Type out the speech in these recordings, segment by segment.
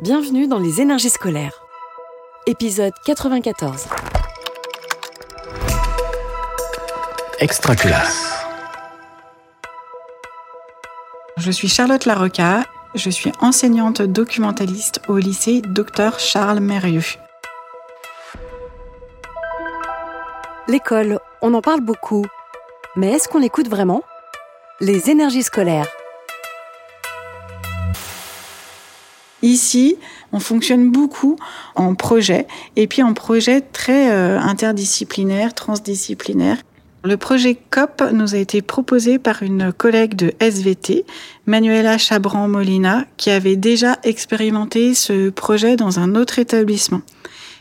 Bienvenue dans les énergies scolaires. Épisode 94. Extra classe. Je suis Charlotte Larocca, je suis enseignante documentaliste au lycée Dr Charles Mérieux. L'école, on en parle beaucoup. Mais est-ce qu'on l'écoute vraiment? Les énergies scolaires. Ici, on fonctionne beaucoup en projet et puis en projet très euh, interdisciplinaire, transdisciplinaire. Le projet COP nous a été proposé par une collègue de SVT, Manuela Chabran-Molina, qui avait déjà expérimenté ce projet dans un autre établissement.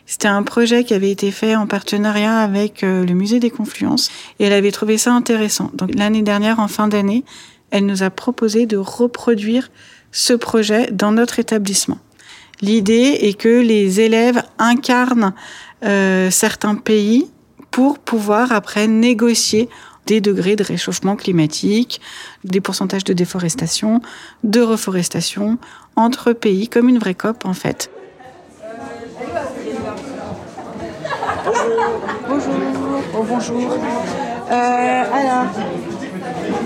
C'était un projet qui avait été fait en partenariat avec euh, le musée des Confluences et elle avait trouvé ça intéressant. Donc l'année dernière, en fin d'année, elle nous a proposé de reproduire ce projet dans notre établissement. L'idée est que les élèves incarnent euh, certains pays pour pouvoir après négocier des degrés de réchauffement climatique, des pourcentages de déforestation, de reforestation entre pays, comme une vraie COP en fait. Bonjour. Oh, bonjour. Euh, alors,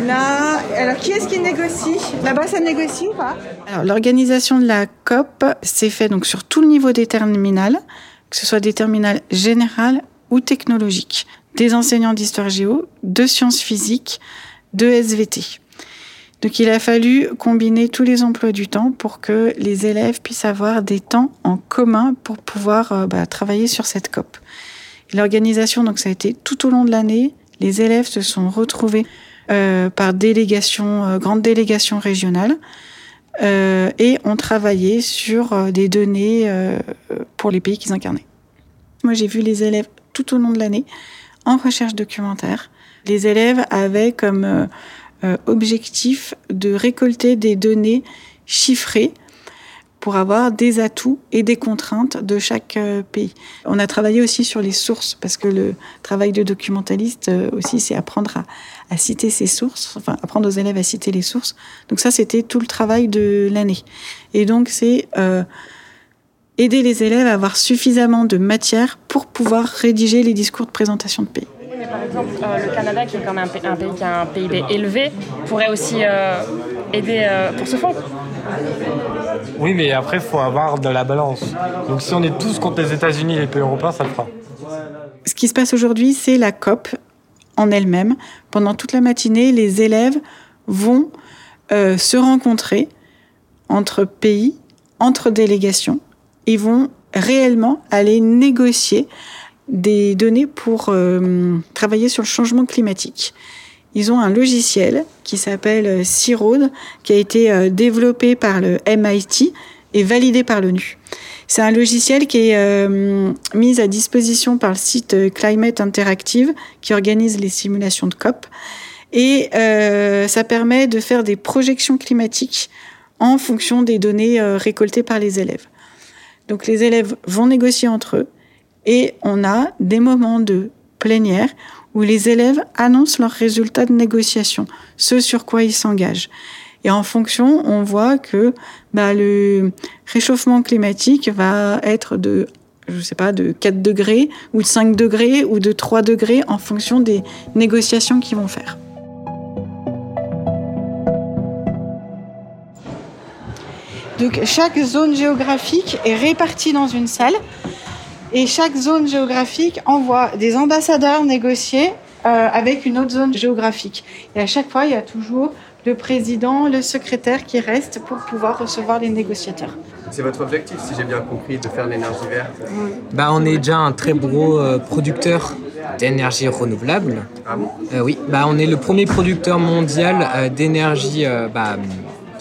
là, alors qui est-ce qui négocie? Là-bas, ça négocie ou pas? Alors, l'organisation de la COP s'est fait donc sur tout le niveau des terminales, que ce soit des terminales générales ou technologiques, des enseignants d'histoire géo, de sciences physiques, de SVT. Donc il a fallu combiner tous les emplois du temps pour que les élèves puissent avoir des temps en commun pour pouvoir euh, bah, travailler sur cette COP. L'organisation, donc ça a été tout au long de l'année. Les élèves se sont retrouvés par délégation, euh, grande délégation régionale, euh, et ont travaillé sur euh, des données euh, pour les pays qu'ils incarnaient. Moi, j'ai vu les élèves tout au long de l'année en recherche documentaire. Les élèves avaient comme euh, euh, objectif de récolter des données chiffrées pour avoir des atouts et des contraintes de chaque euh, pays. On a travaillé aussi sur les sources, parce que le travail de documentaliste euh, aussi, c'est apprendre à, citer ses sources, enfin apprendre aux élèves à citer les sources. Donc ça, c'était tout le travail de l'année. Et donc c'est euh, aider les élèves à avoir suffisamment de matière pour pouvoir rédiger les discours de présentation de pays. Mais par exemple, le Canada, qui est quand même un, pays qui a un PIB élevé, pourrait aussi aider pour ce fonds. Oui, mais après, il faut avoir de la balance. Donc si on est tous contre les États-Unis et les pays européens, ça le fera. Ce qui se passe aujourd'hui, c'est la COP en elle-même. Pendant toute la matinée, les élèves vont euh, se rencontrer entre pays, entre délégations. Ils vont réellement aller négocier des données pour euh, travailler sur le changement climatique. Ils ont un logiciel qui s'appelle C-ROAD, qui a été euh, développé par le MIT et validé par l'ONU. C'est un logiciel qui est euh, mis à disposition par le site Climate Interactive, qui organise les simulations de COP. Et euh, ça permet de faire des projections climatiques en fonction des données euh, récoltées par les élèves. Donc les élèves vont négocier entre eux et on a des moments de plénière où les élèves annoncent leurs résultats de négociation, ce sur quoi ils s'engagent. Et en fonction, on voit que bah, le réchauffement climatique va être de, je sais pas, de 4 degrés ou de 5 degrés ou de 3 degrés en fonction des négociations qu'ils vont faire. Donc chaque zone géographique est répartie dans une salle et chaque zone géographique envoie des ambassadeurs négocier euh, avec une autre zone géographique. Et à chaque fois, il y a toujours le président, le secrétaire qui reste pour pouvoir recevoir les négociateurs. C'est votre objectif, si j'ai bien compris, de faire l'énergie verte oui. bah, On est déjà un très gros euh, producteur d'énergie renouvelable. Ah bon? Euh, Oui, bah, on est le premier producteur mondial euh, d'énergie bah,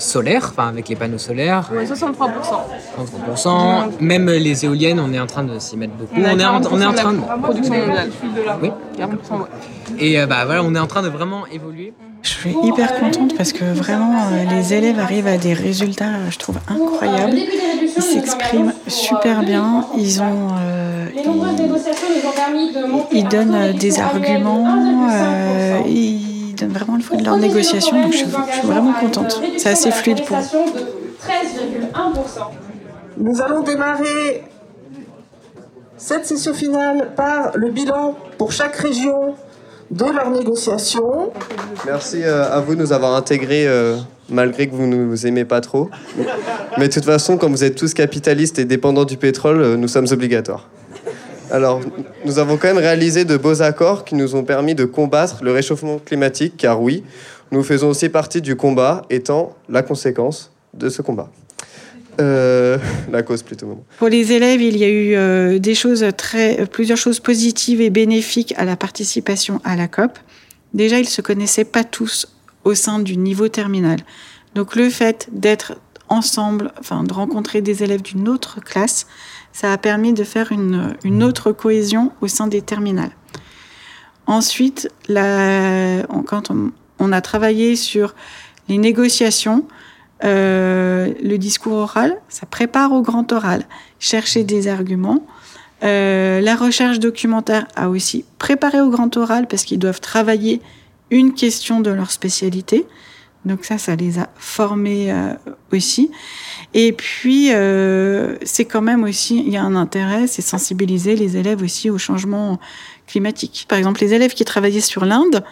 solaire, enfin avec les panneaux solaires. Oui, 63%. 63%. Même les éoliennes, on est en train de s'y mettre beaucoup. On, est, en, on est en train de. Production mondiale. Oui. 40%, ouais. Et bah, voilà, on est en train de vraiment évoluer. Je suis hyper contente parce que vraiment euh, les élèves arrivent à des résultats, je trouve, incroyables. Ils s'expriment super bien, ils ont, euh, ils, ils, donnent euh, des arguments, euh, ils donnent vraiment le fruit de leur négociation, donc je suis, je suis vraiment contente. C'est assez fluide pour. Nous allons démarrer cette session finale par le bilan pour chaque région de leurs négociations. Merci euh, à vous de nous avoir intégrés euh, malgré que vous ne nous aimez pas trop. Mais de toute façon, comme vous êtes tous capitalistes et dépendants du pétrole, euh, nous sommes obligatoires. Alors, nous avons quand même réalisé de beaux accords qui nous ont permis de combattre le réchauffement climatique, car oui, nous faisons aussi partie du combat, étant la conséquence de ce combat. Euh, la cause plutôt. Pour les élèves, il y a eu euh, plusieurs choses positives et bénéfiques à la participation à la COP. Déjà, ils se connaissaient pas tous au sein du niveau terminal. Donc, le fait d'être ensemble, enfin, de rencontrer des élèves d'une autre classe, ça a permis de faire une, une autre cohésion au sein des terminales. Ensuite, la, quand on, on a travaillé sur les négociations, euh, le discours oral, ça prépare au grand oral. Chercher des arguments. Euh, la recherche documentaire a aussi préparé au grand oral parce qu'ils doivent travailler une question de leur spécialité. Donc ça, ça les a formés euh, aussi. Et puis, euh, c'est quand même aussi, il y a un intérêt, c'est sensibiliser les élèves aussi au changement climatique. Par exemple, les élèves qui travaillaient sur l'Inde,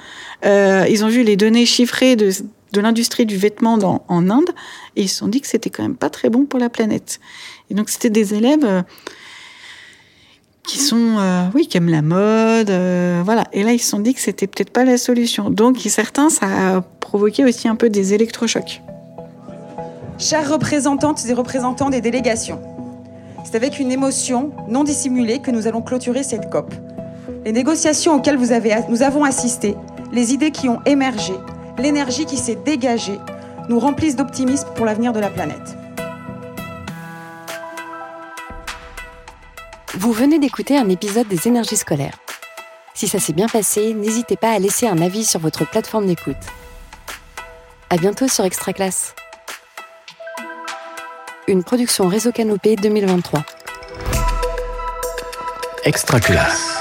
euh, ils ont vu les données chiffrées de, de l'industrie du vêtement dans, en Inde et ils se sont dit que c'était quand même pas très bon pour la planète. Et donc, c'était des élèves euh, qui sont, euh, oui, qui aiment la mode, euh, voilà. Et là, ils se sont dit que c'était peut-être pas la solution. Donc, certains, ça a provoqué aussi un peu des électrochocs. Chères représentantes et représentants des délégations, c'est avec une émotion non dissimulée que nous allons clôturer cette COP. Les négociations auxquelles vous avez, nous avons assisté, les idées qui ont émergé, l'énergie qui s'est dégagée, nous remplissent d'optimisme pour l'avenir de la planète. Vous venez d'écouter un épisode des énergies scolaires. Si ça s'est bien passé, n'hésitez pas à laisser un avis sur votre plateforme d'écoute. À bientôt sur Extra Classe. Une production Réseau Canopé 2023. Extra classe.